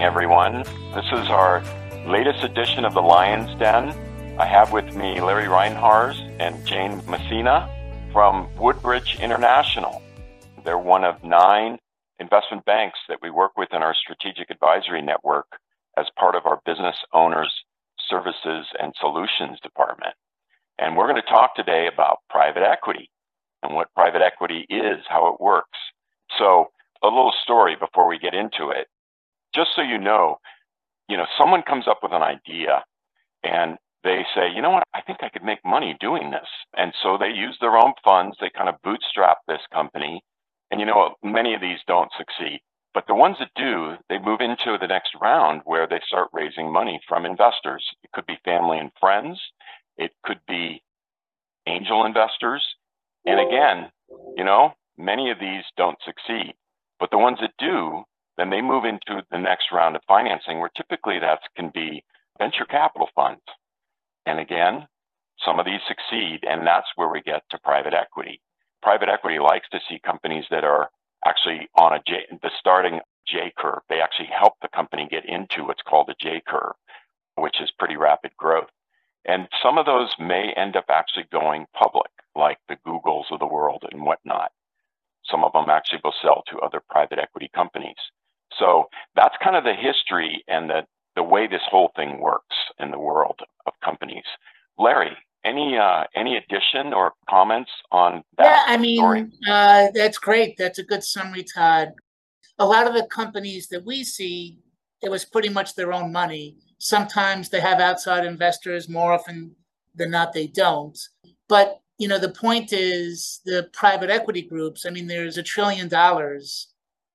morning, everyone. This is our latest edition of the Lion's Den. I have with me Larry Reinharz and Jane Messina from Woodbridge International. They're one of nine investment banks that we work with in our strategic advisory network as part of our business owners services and solutions department. And we're going to talk today about private equity and what private equity is, how it works. So, a little story before we get into it. Just so you know, you know, someone comes up with an idea and they say, you know what, I think I could make money doing this. And so they use their own funds, they kind of bootstrap this company. And you know, many of these don't succeed. But the ones that do, they move into the next round where they start raising money from investors. It could be family and friends, it could be angel investors. And again, you know, many of these don't succeed. But the ones that do, then they move into the next round of financing where typically that can be venture capital funds. And again, some of these succeed, and that's where we get to private equity. Private equity likes to see companies that are actually on a J, the starting J curve. They actually help the company get into what's called a J curve, which is pretty rapid growth. And some of those may end up actually going public, like the Googles of the world and whatnot. Some of them actually will sell to other private equity companies. So that's kind of the history and the, the way this whole thing works in the world of companies. Larry, any uh, any addition or comments on that? Yeah, I mean uh, that's great. That's a good summary, Todd. A lot of the companies that we see, it was pretty much their own money. Sometimes they have outside investors. More often than not, they don't. But you know, the point is the private equity groups. I mean, there's a trillion dollars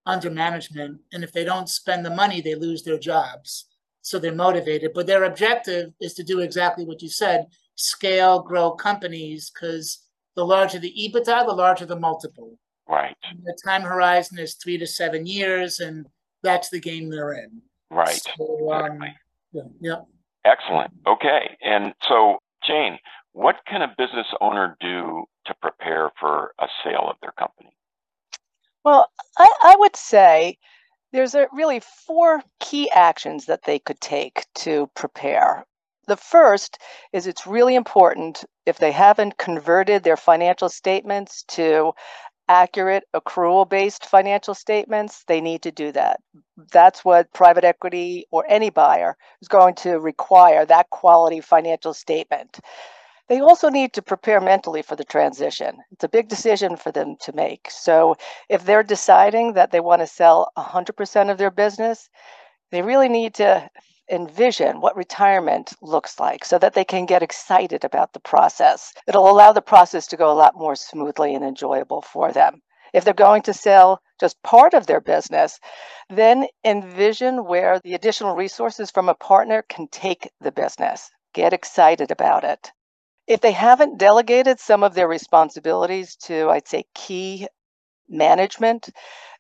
under management, and if they don't spend the money, they lose their jobs. So they're motivated, but their objective is to do exactly what you said scale, grow companies because the larger the EBITDA, the larger the multiple. Right. And the time horizon is three to seven years, and that's the game they're in. Right. So, um, yeah, yeah. Excellent. Okay. And so, Jane, what can a business owner do to prepare for a sale of their company? Well, I, I would say there's a really four key actions that they could take to prepare. The first is it's really important if they haven't converted their financial statements to accurate accrual based financial statements, they need to do that. That's what private equity or any buyer is going to require that quality financial statement. They also need to prepare mentally for the transition. It's a big decision for them to make. So, if they're deciding that they want to sell 100% of their business, they really need to envision what retirement looks like so that they can get excited about the process. It'll allow the process to go a lot more smoothly and enjoyable for them. If they're going to sell just part of their business, then envision where the additional resources from a partner can take the business. Get excited about it. If they haven't delegated some of their responsibilities to, I'd say, key management,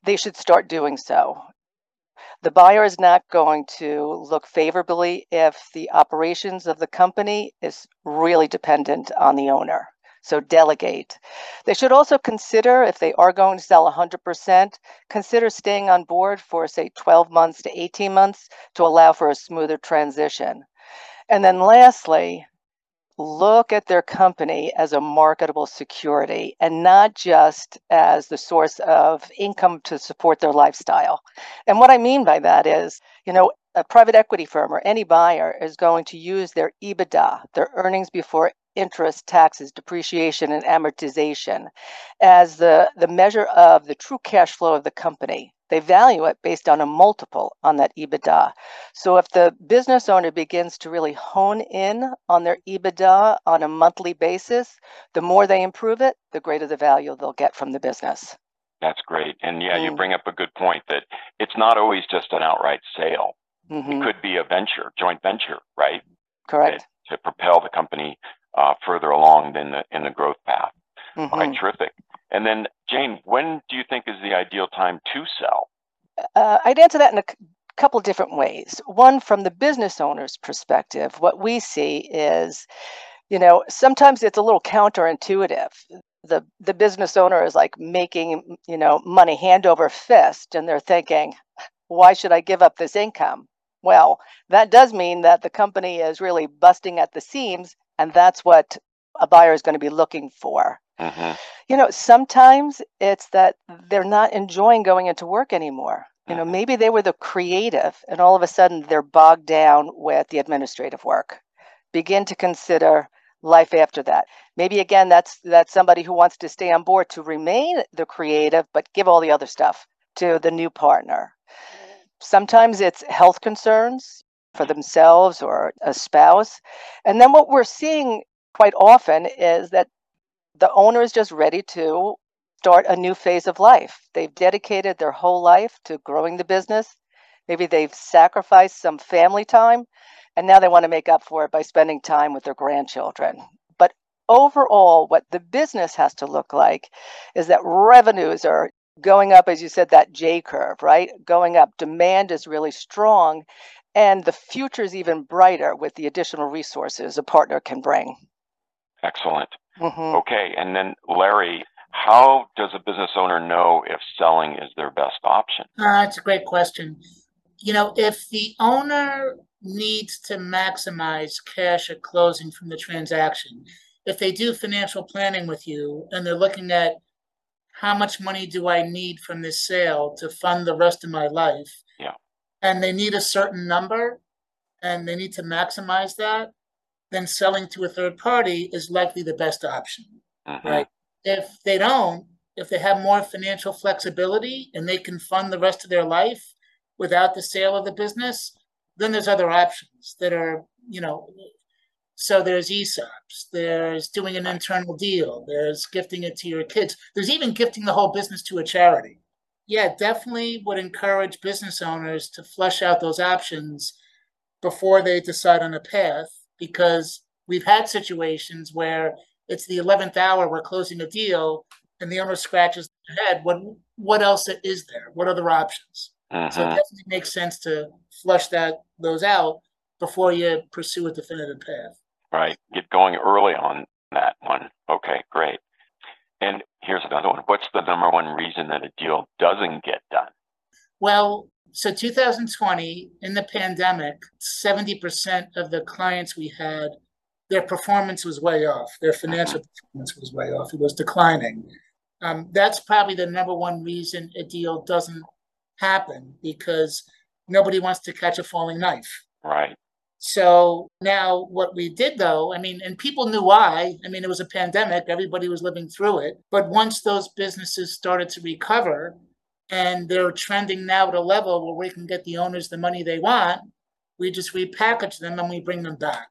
they should start doing so. The buyer is not going to look favorably if the operations of the company is really dependent on the owner. So delegate. They should also consider, if they are going to sell 100%, consider staying on board for, say, 12 months to 18 months to allow for a smoother transition. And then lastly, look at their company as a marketable security and not just as the source of income to support their lifestyle. And what I mean by that is, you know, a private equity firm or any buyer is going to use their EBITDA, their earnings before interest, taxes, depreciation, and amortization as the, the measure of the true cash flow of the company. They value it based on a multiple on that EBITDA. So if the business owner begins to really hone in on their EBITDA on a monthly basis, the more they improve it, the greater the value they'll get from the business. That's great. And yeah, mm. you bring up a good point that it's not always just an outright sale. Mm-hmm. It could be a venture, joint venture, right? Correct. To, to propel the company uh, further along in the in the growth path. Mm-hmm. All right, terrific. And then, Jane, when do you think is the ideal time to sell? Uh, I'd answer that in a c- couple different ways. One, from the business owner's perspective, what we see is, you know, sometimes it's a little counterintuitive. The, the business owner is like making you know money hand over fist and they're thinking why should I give up this income? Well, that does mean that the company is really busting at the seams, and that's what a buyer is going to be looking for. Mm-hmm. You know, sometimes it's that they're not enjoying going into work anymore. You know, mm-hmm. maybe they were the creative and all of a sudden they're bogged down with the administrative work. Begin to consider life after that. Maybe again that's that's somebody who wants to stay on board to remain the creative but give all the other stuff to the new partner. Sometimes it's health concerns for themselves or a spouse. And then what we're seeing quite often is that the owner is just ready to start a new phase of life. They've dedicated their whole life to growing the business. Maybe they've sacrificed some family time and now they want to make up for it by spending time with their grandchildren. But overall, what the business has to look like is that revenues are going up, as you said, that J curve, right? Going up. Demand is really strong, and the future is even brighter with the additional resources a partner can bring. Excellent. Mm-hmm. Okay, and then Larry, how does a business owner know if selling is their best option? Uh, that's a great question. You know, if the owner needs to maximize cash at closing from the transaction, if they do financial planning with you and they're looking at how much money do I need from this sale to fund the rest of my life? Yeah. And they need a certain number and they need to maximize that, then selling to a third party is likely the best option. Mm-hmm. Right. If they don't, if they have more financial flexibility and they can fund the rest of their life without the sale of the business, then there's other options that are, you know, so there's ESOPs, there's doing an internal deal, there's gifting it to your kids, there's even gifting the whole business to a charity. Yeah, definitely would encourage business owners to flesh out those options before they decide on a path because we've had situations where it's the 11th hour, we're closing a deal, and the owner scratches their head. What, what else is there? What other options? Uh-huh. So it uh-huh. definitely makes sense to flush that those out before you pursue a definitive path. Right. Get going early on that one. Okay, great. And here's another one. What's the number one reason that a deal doesn't get done? Well, so 2020, in the pandemic, 70% of the clients we had, their performance was way off. Their financial mm-hmm. performance was way off. It was declining. Um, that's probably the number one reason a deal doesn't happen because nobody wants to catch a falling knife. Right. So now what we did though, I mean, and people knew why. I mean, it was a pandemic, everybody was living through it. But once those businesses started to recover and they're trending now at a level where we can get the owners the money they want, we just repackage them and we bring them back.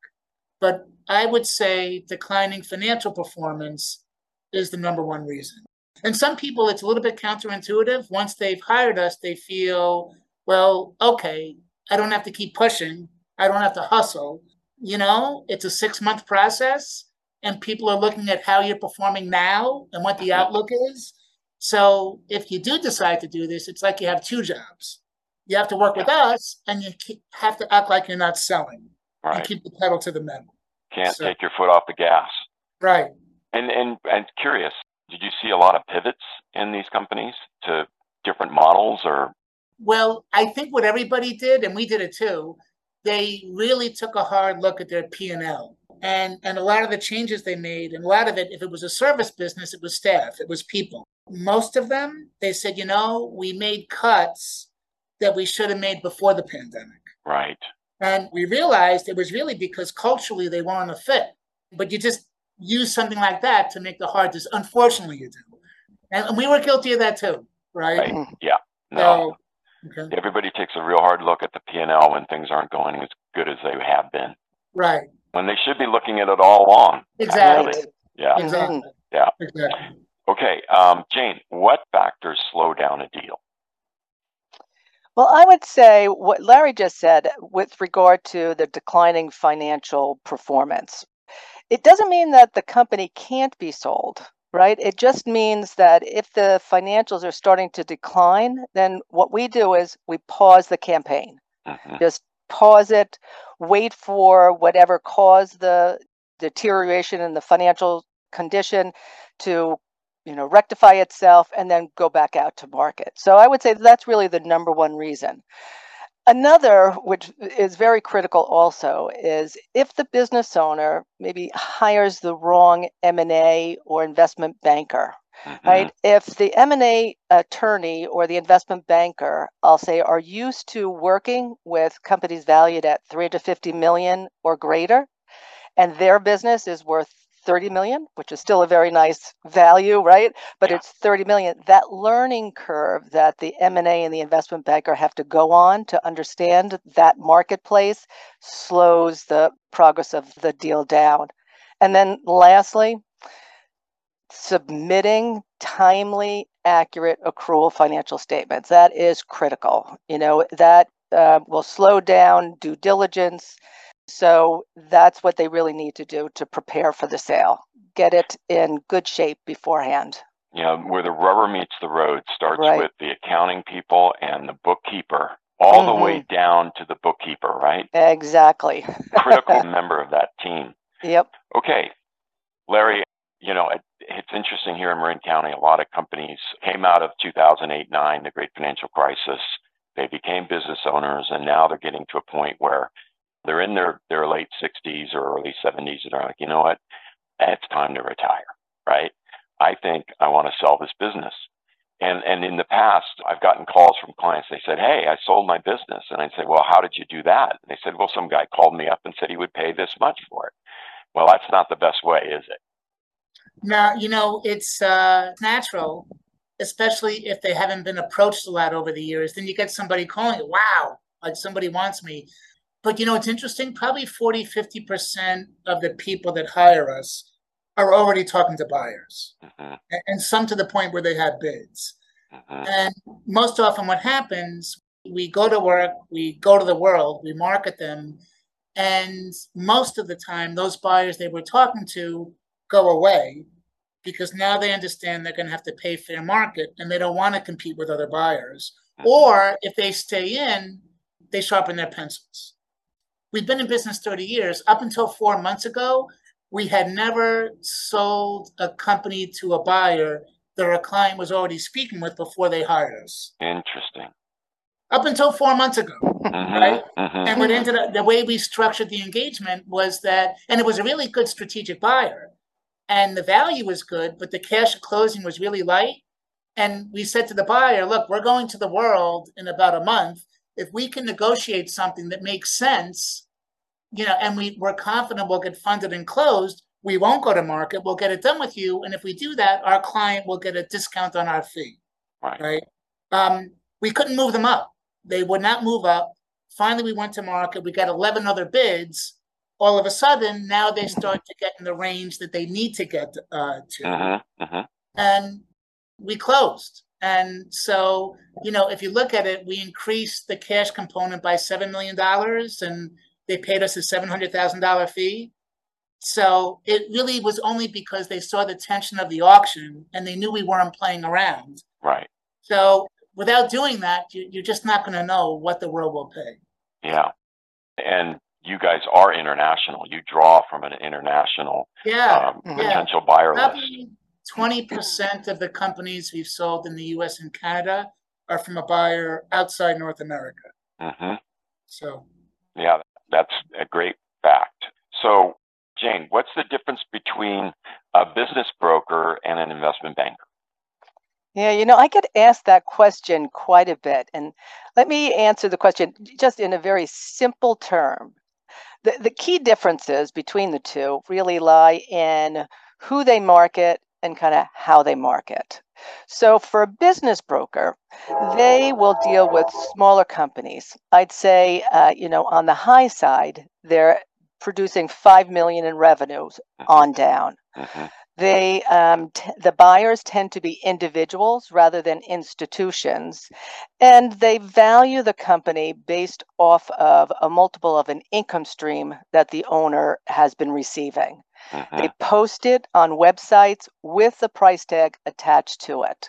But I would say declining financial performance is the number one reason. And some people, it's a little bit counterintuitive. Once they've hired us, they feel, well, okay, I don't have to keep pushing. I don't have to hustle. You know, it's a six month process, and people are looking at how you're performing now and what the outlook is. So if you do decide to do this, it's like you have two jobs. You have to work with us, and you have to act like you're not selling. Right. And keep the pedal to the metal. Can't so, take your foot off the gas. Right. And and and curious, did you see a lot of pivots in these companies to different models or? Well, I think what everybody did, and we did it too, they really took a hard look at their P&L. And, and and a lot of the changes they made, and a lot of it, if it was a service business, it was staff, it was people. Most of them, they said, you know, we made cuts that we should have made before the pandemic. Right. And we realized it was really because culturally they weren't a fit. But you just use something like that to make the hard decision. Unfortunately, you do, and we were guilty of that too, right? right. Yeah. No. So, okay. Everybody takes a real hard look at the P and L when things aren't going as good as they have been. Right. When they should be looking at it all along. Exactly. Really. Yeah. Exactly. Yeah. Exactly. Okay, um, Jane, what factors slow down a deal? Well, I would say what Larry just said with regard to the declining financial performance. It doesn't mean that the company can't be sold, right? It just means that if the financials are starting to decline, then what we do is we pause the campaign. Mm-hmm. Just pause it, wait for whatever caused the deterioration in the financial condition to you know, rectify itself and then go back out to market. So I would say that's really the number one reason. Another, which is very critical also, is if the business owner maybe hires the wrong M&A or investment banker, mm-hmm. right? If the M&A attorney or the investment banker, I'll say, are used to working with companies valued at 350 million or greater, and their business is worth 30 million, which is still a very nice value, right? But yeah. it's 30 million. That learning curve that the M&A and the investment banker have to go on to understand that marketplace slows the progress of the deal down. And then lastly, submitting timely, accurate accrual financial statements. That is critical. You know, that uh, will slow down due diligence so that's what they really need to do to prepare for the sale. Get it in good shape beforehand. Yeah, where the rubber meets the road starts right. with the accounting people and the bookkeeper, all mm-hmm. the way mm-hmm. down to the bookkeeper, right? Exactly. Critical member of that team. Yep. Okay, Larry, you know, it's interesting here in Marin County, a lot of companies came out of 2008 9, the great financial crisis. They became business owners, and now they're getting to a point where they're in their, their late 60s or early 70s and they're like, you know what? It's time to retire, right? I think I want to sell this business. And, and in the past, I've gotten calls from clients. They said, Hey, I sold my business. And I'd say, Well, how did you do that? And they said, Well, some guy called me up and said he would pay this much for it. Well, that's not the best way, is it? No, you know, it's uh, natural, especially if they haven't been approached a lot over the years. Then you get somebody calling, Wow, like somebody wants me. But you know, it's interesting. Probably 40, 50% of the people that hire us are already talking to buyers, mm-hmm. and some to the point where they have bids. Mm-hmm. And most often, what happens, we go to work, we go to the world, we market them, and most of the time, those buyers they were talking to go away because now they understand they're going to have to pay fair market and they don't want to compete with other buyers. Or if they stay in, they sharpen their pencils we've been in business 30 years. Up until four months ago, we had never sold a company to a buyer that our client was already speaking with before they hired us. Interesting. Up until four months ago, mm-hmm, right? Mm-hmm. And what ended up, the way we structured the engagement was that, and it was a really good strategic buyer, and the value was good, but the cash closing was really light. And we said to the buyer, look, we're going to the world in about a month. If we can negotiate something that makes sense you know, and we, we're confident we'll get funded and closed, we won't go to market. We'll get it done with you. And if we do that, our client will get a discount on our fee. Right. Right. Um, we couldn't move them up. They would not move up. Finally, we went to market. We got 11 other bids. All of a sudden, now they start to get in the range that they need to get uh, to. Uh-huh, uh-huh. And we closed. And so, you know, if you look at it, we increased the cash component by $7 million and they paid us a $700,000 fee. So it really was only because they saw the tension of the auction and they knew we weren't playing around. Right. So without doing that, you, are just not going to know what the world will pay. Yeah. And you guys are international. You draw from an international yeah, um, yeah. potential buyer Probably list. 20% of the companies we've sold in the US and Canada are from a buyer outside North America. Mm-hmm. So, yeah, that's a great fact. So, Jane, what's the difference between a business broker and an investment banker? Yeah, you know, I get asked that question quite a bit. And let me answer the question just in a very simple term. The, the key differences between the two really lie in who they market and kind of how they market. So for a business broker, they will deal with smaller companies. I'd say, uh, you know, on the high side, they're producing five million in revenues mm-hmm. on down. Mm-hmm. They, um, the buyers tend to be individuals rather than institutions, and they value the company based off of a multiple of an income stream that the owner has been receiving. Mm-hmm. They post it on websites with the price tag attached to it.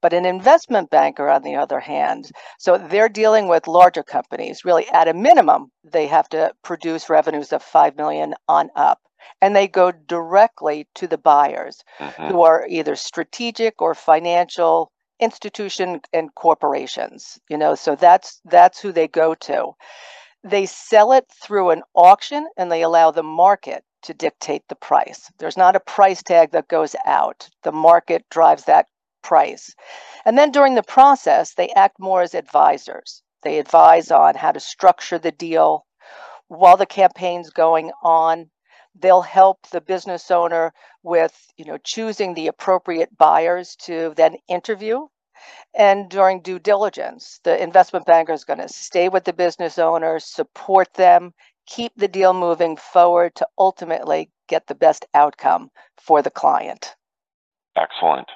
But an investment banker, on the other hand, so they're dealing with larger companies. Really, at a minimum, they have to produce revenues of five million on up. And they go directly to the buyers hmm who are either strategic or financial institution and corporations you know so that's that's who they go to. They sell it through an auction and they allow the market to dictate the price. There's not a price tag that goes out. The market drives that price. And then during the process they act more as advisors. They advise on how to structure the deal. While the campaign's going on they'll help the business owner with you know choosing the appropriate buyers to then interview and during due diligence the investment banker is going to stay with the business owner support them keep the deal moving forward to ultimately get the best outcome for the client Excellent.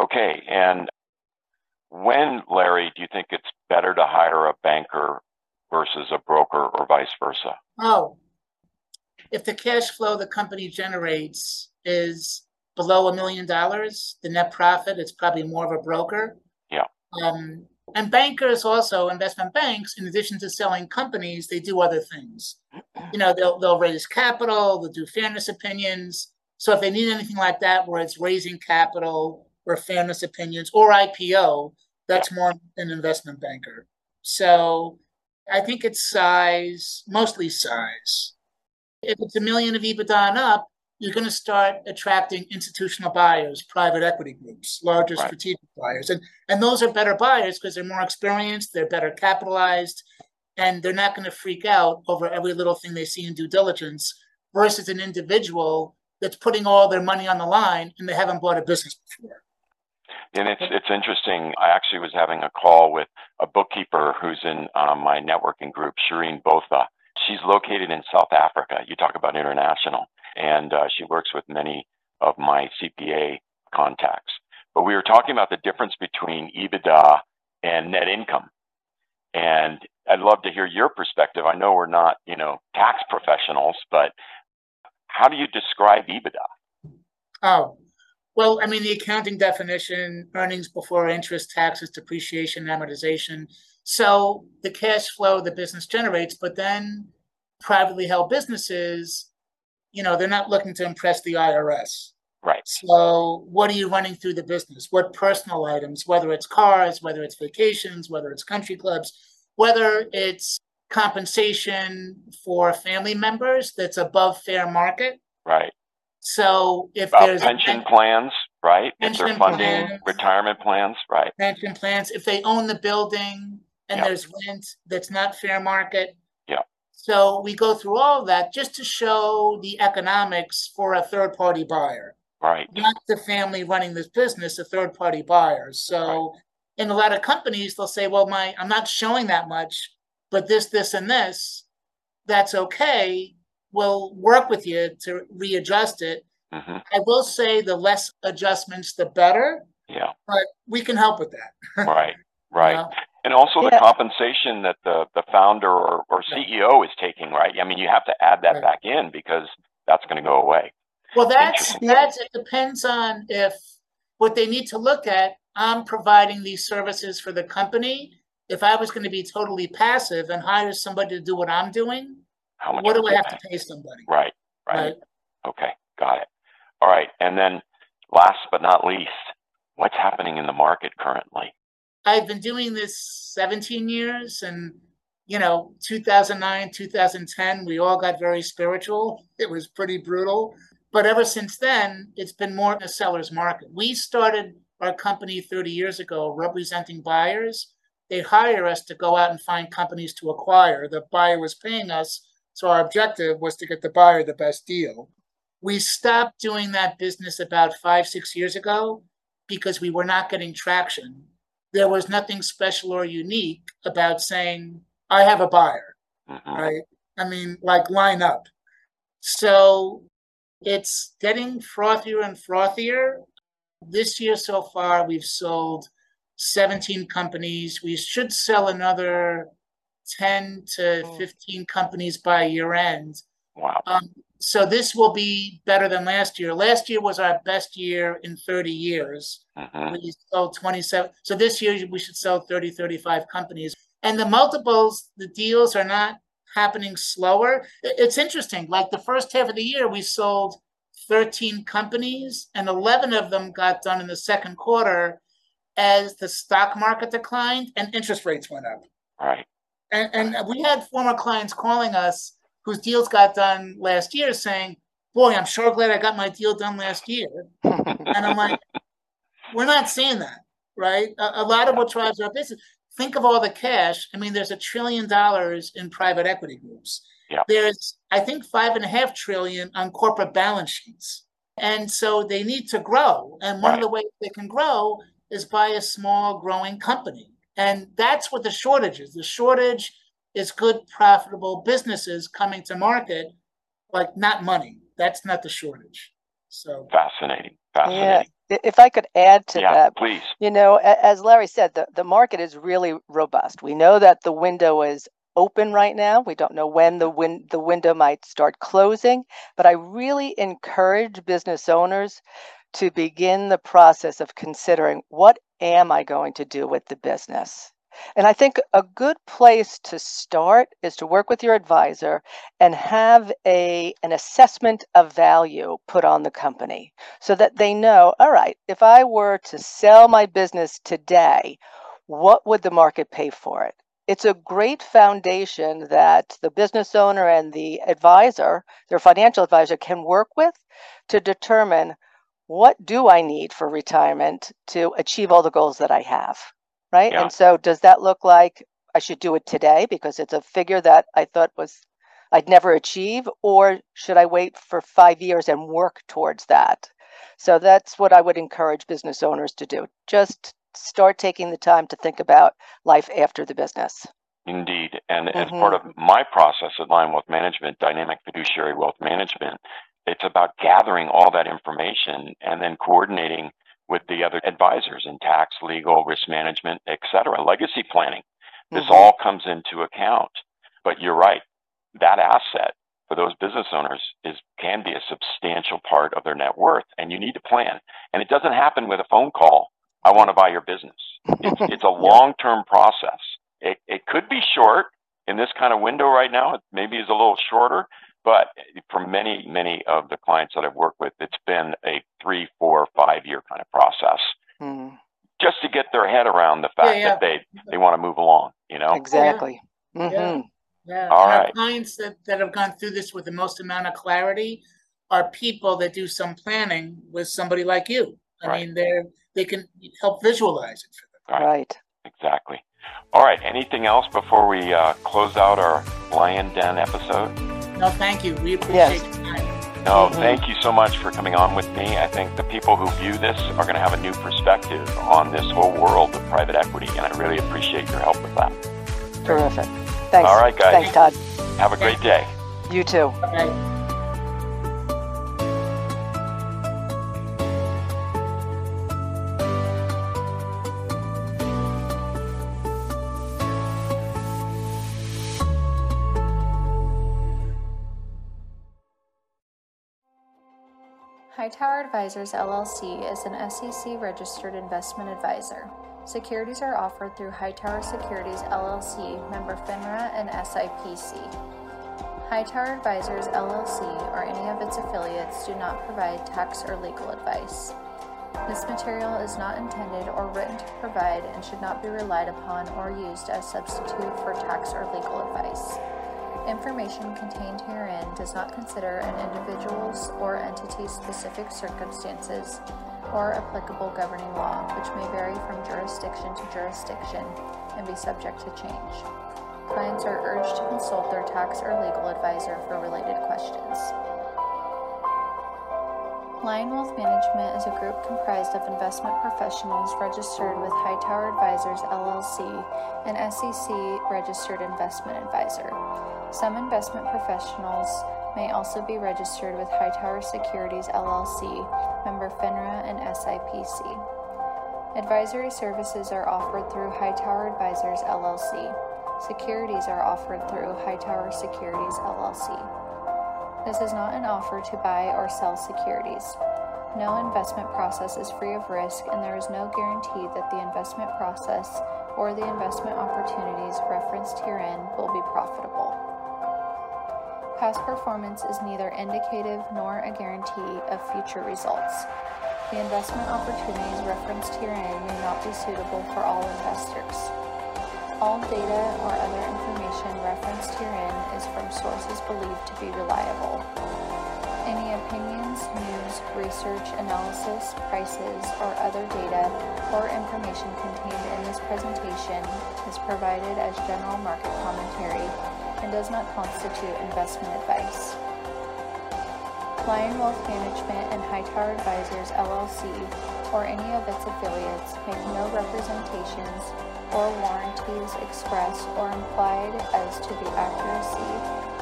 Okay, and when, Larry, do you think it's better to hire a banker versus a broker or vice versa? Oh, if the cash flow the company generates is below a million dollars, the net profit, it's probably more of a broker. Yeah. Um, and bankers also, investment banks, in addition to selling companies, they do other things. You know, they'll they'll raise capital, they'll do fairness opinions. So if they need anything like that, where it's raising capital or fairness opinions or IPO, that's more an investment banker. So I think it's size, mostly size. If it's a million of EBITDA and up, you're going to start attracting institutional buyers, private equity groups, larger Right. strategic buyers. And, and those are better buyers because they're more experienced, they're better capitalized, and they're not going to freak out over every little thing they see in due diligence versus an individual that's putting all their money on the line and they haven't bought a business before. And it's it's interesting. I actually was having a call with a bookkeeper who's in um, my networking group, Shireen Botha. She's located in South Africa. You talk about international, and uh, she works with many of my CPA contacts. But we were talking about the difference between EBITDA and net income, and I'd love to hear your perspective. I know we're not, you know, tax professionals, but how do you describe EBITDA? Oh, well, I mean, the accounting definition, earnings before interest, taxes, depreciation, amortization. So the cash flow the business generates, but then privately held businesses, you know, they're not looking to impress the IRS. Right. So what are you running through the business? What personal items, whether it's cars, whether it's vacations, whether it's country clubs, whether it's compensation for family members that's above fair market. Right. So if there's pension bank- plans, right? if they're Pension funding plans. retirement plans, right? pension plans, if they own the building and Yeah. there's rent that's not fair market. Yeah. So we go through all of that just to show the economics for a third party buyer, Right. not the family running this business, a third party buyer. So in a lot of companies, they'll say, well, my, I'm not showing that much, but this, this, and this, that's okay. We'll work with you to readjust it. hmm I will say the less adjustments, the better, Yeah. but we can help with that. Right. you Right. know? And also the Yeah. compensation that the, the founder or, or CEO is taking, right? I mean, you have to add that Right. back in because that's going to go away. Well, that's, that's, it depends on if, what they need to look at, I'm providing these services for the company. If I was gonna be totally passive and hire somebody to do what I'm doing, How much what do I have pay? to pay somebody? Right. Right. Right? Okay. Got it. All right. And then last but not least, what's happening in the market currently? I've been doing this seventeen years and, you know, two thousand nine, two thousand ten, we all got very spiritual. It was pretty brutal. But ever since then, it's been more a seller's market. We started our company thirty years ago representing buyers. They hire us to go out and find companies to acquire. The buyer was paying us, so our objective was to get the buyer the best deal. We stopped doing that business about five, six years ago because we were not getting traction there was nothing special or unique about saying, I have a buyer, hmm right? I mean, like line up. So it's getting frothier and frothier. This year so far, we've sold 17 companies. We should sell another 10 to Mm. 15 companies by year end. Wow. Um, so this will be better than last year. Last year was our best year in 30 years hmm we sold 27 so this year we should sell 30 35 companies and the multiples the deals are not happening slower. It's interesting. Like the first half of the year, we sold 13 companies, and 11 of them got done in the second quarter as the stock market declined and interest rates went up. Right. And, and we had former clients calling us whose deals got done last year saying, Boy, I'm sure glad I got my deal done last year. and I'm like, We're not saying that, right? A, a lot of what drives our business, think of all the cash. I mean, there's a trillion dollars in private equity groups. Yeah. There's, I think, five and a half trillion on corporate balance sheets. And so they need to grow. And one right. of the ways they can grow is by a small growing company. And that's what the shortage is. The shortage is good, profitable businesses coming to market, like not money. That's not the shortage. So fascinating. Fascinating. Yeah. If I could add to yeah, that, please. You know, as Larry said, the, the market is really robust. We know that the window is open right now. We don't know when the win- the window might start closing, but I really encourage business owners to begin the process of considering what am I going to do with the business? And I think a good place to start is to work with your advisor and have a an assessment of value put on the company so that they know, all right, if I were to sell my business today, what would the market pay for it? It's a great foundation that the business owner and the advisor, their financial advisor, can work with to determine what do I need for retirement to achieve all the goals that I have? Right. Yeah. And so, does that look like I should do it today because it's a figure that I thought was I'd never achieve, or should I wait for five years and work towards that? So, that's what I would encourage business owners to do. Just start taking the time to think about life after the business. Indeed. And mm-hmm. as part of my process at Lion Wealth Management, Dynamic Fiduciary Wealth Management, it's about gathering all that information and then coordinating with the other advisors in tax, legal, risk management, et cetera, legacy planning. This mm-hmm. all comes into account. But you're right. That asset for those business owners is can be a substantial part of their net worth and you need to plan. And it doesn't happen with a phone call. I want to buy your business. It's, it's a long-term process. It, it could be short in this kind of window right now. It maybe is a little shorter, but for many, many of the clients that I've worked with, it's been a three, four, five year kind of process. Mm. Just to get their head around the fact yeah, yeah. that they, they want to move along, you know? Exactly. Yeah. Mm-hmm. yeah. All right. clients that, that have gone through this with the most amount of clarity are people that do some planning with somebody like you. I right. mean, they're they can help visualize it for them. Right. right. Exactly. All right. Anything else before we uh, close out our Lion Den episode? No, thank you. We appreciate yes. your time. No, mm-hmm. thank you so much for coming on with me. I think the people who view this are going to have a new perspective on this whole world of private equity, and I really appreciate your help with that. Terrific. Thanks. All right, guys. Thanks, Todd. Have a great day. You too. Bye. Hightower Advisors LLC is an SEC registered investment advisor. Securities are offered through Hightower Securities LLC, member FINRA and SIPC. Hightower Advisors LLC or any of its affiliates do not provide tax or legal advice. This material is not intended or written to provide and should not be relied upon or used as substitute for tax or legal advice. Information contained herein does not consider an individual's or entity's specific circumstances or applicable governing law, which may vary from jurisdiction to jurisdiction and be subject to change. Clients are urged to consult their tax or legal advisor for related questions. Lion Wealth Management is a group comprised of investment professionals registered with Hightower Advisors LLC, an SEC registered investment advisor. Some investment professionals may also be registered with Hightower Securities LLC, member FINRA and SIPC. Advisory services are offered through Hightower Advisors LLC. Securities are offered through Hightower Securities LLC. This is not an offer to buy or sell securities. No investment process is free of risk, and there is no guarantee that the investment process or the investment opportunities referenced herein will be profitable. Past performance is neither indicative nor a guarantee of future results. The investment opportunities referenced herein may not be suitable for all investors. All data or other information referenced herein is from sources believed to be reliable. Any opinions, news, research, analysis, prices, or other data or information contained in this presentation is provided as general market commentary and does not constitute investment advice. Lion Wealth Management and Hightower Advisors LLC or any of its affiliates make no representations or warranties expressed or implied as to the accuracy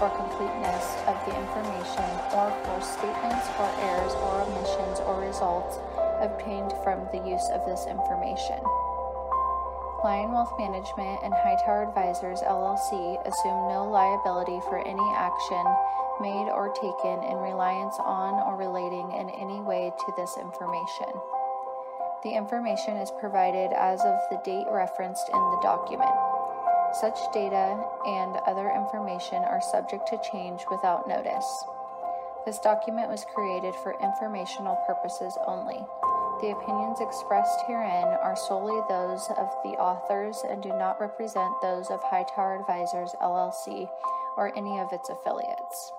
or completeness of the information or for statements or errors or omissions or results obtained from the use of this information. Lion Wealth Management and Hightower Advisors LLC assume no liability for any action made or taken in reliance on or relating in any way to this information. The information is provided as of the date referenced in the document. Such data and other information are subject to change without notice. This document was created for informational purposes only. The opinions expressed herein are solely those of the authors and do not represent those of Hightower Advisors LLC or any of its affiliates.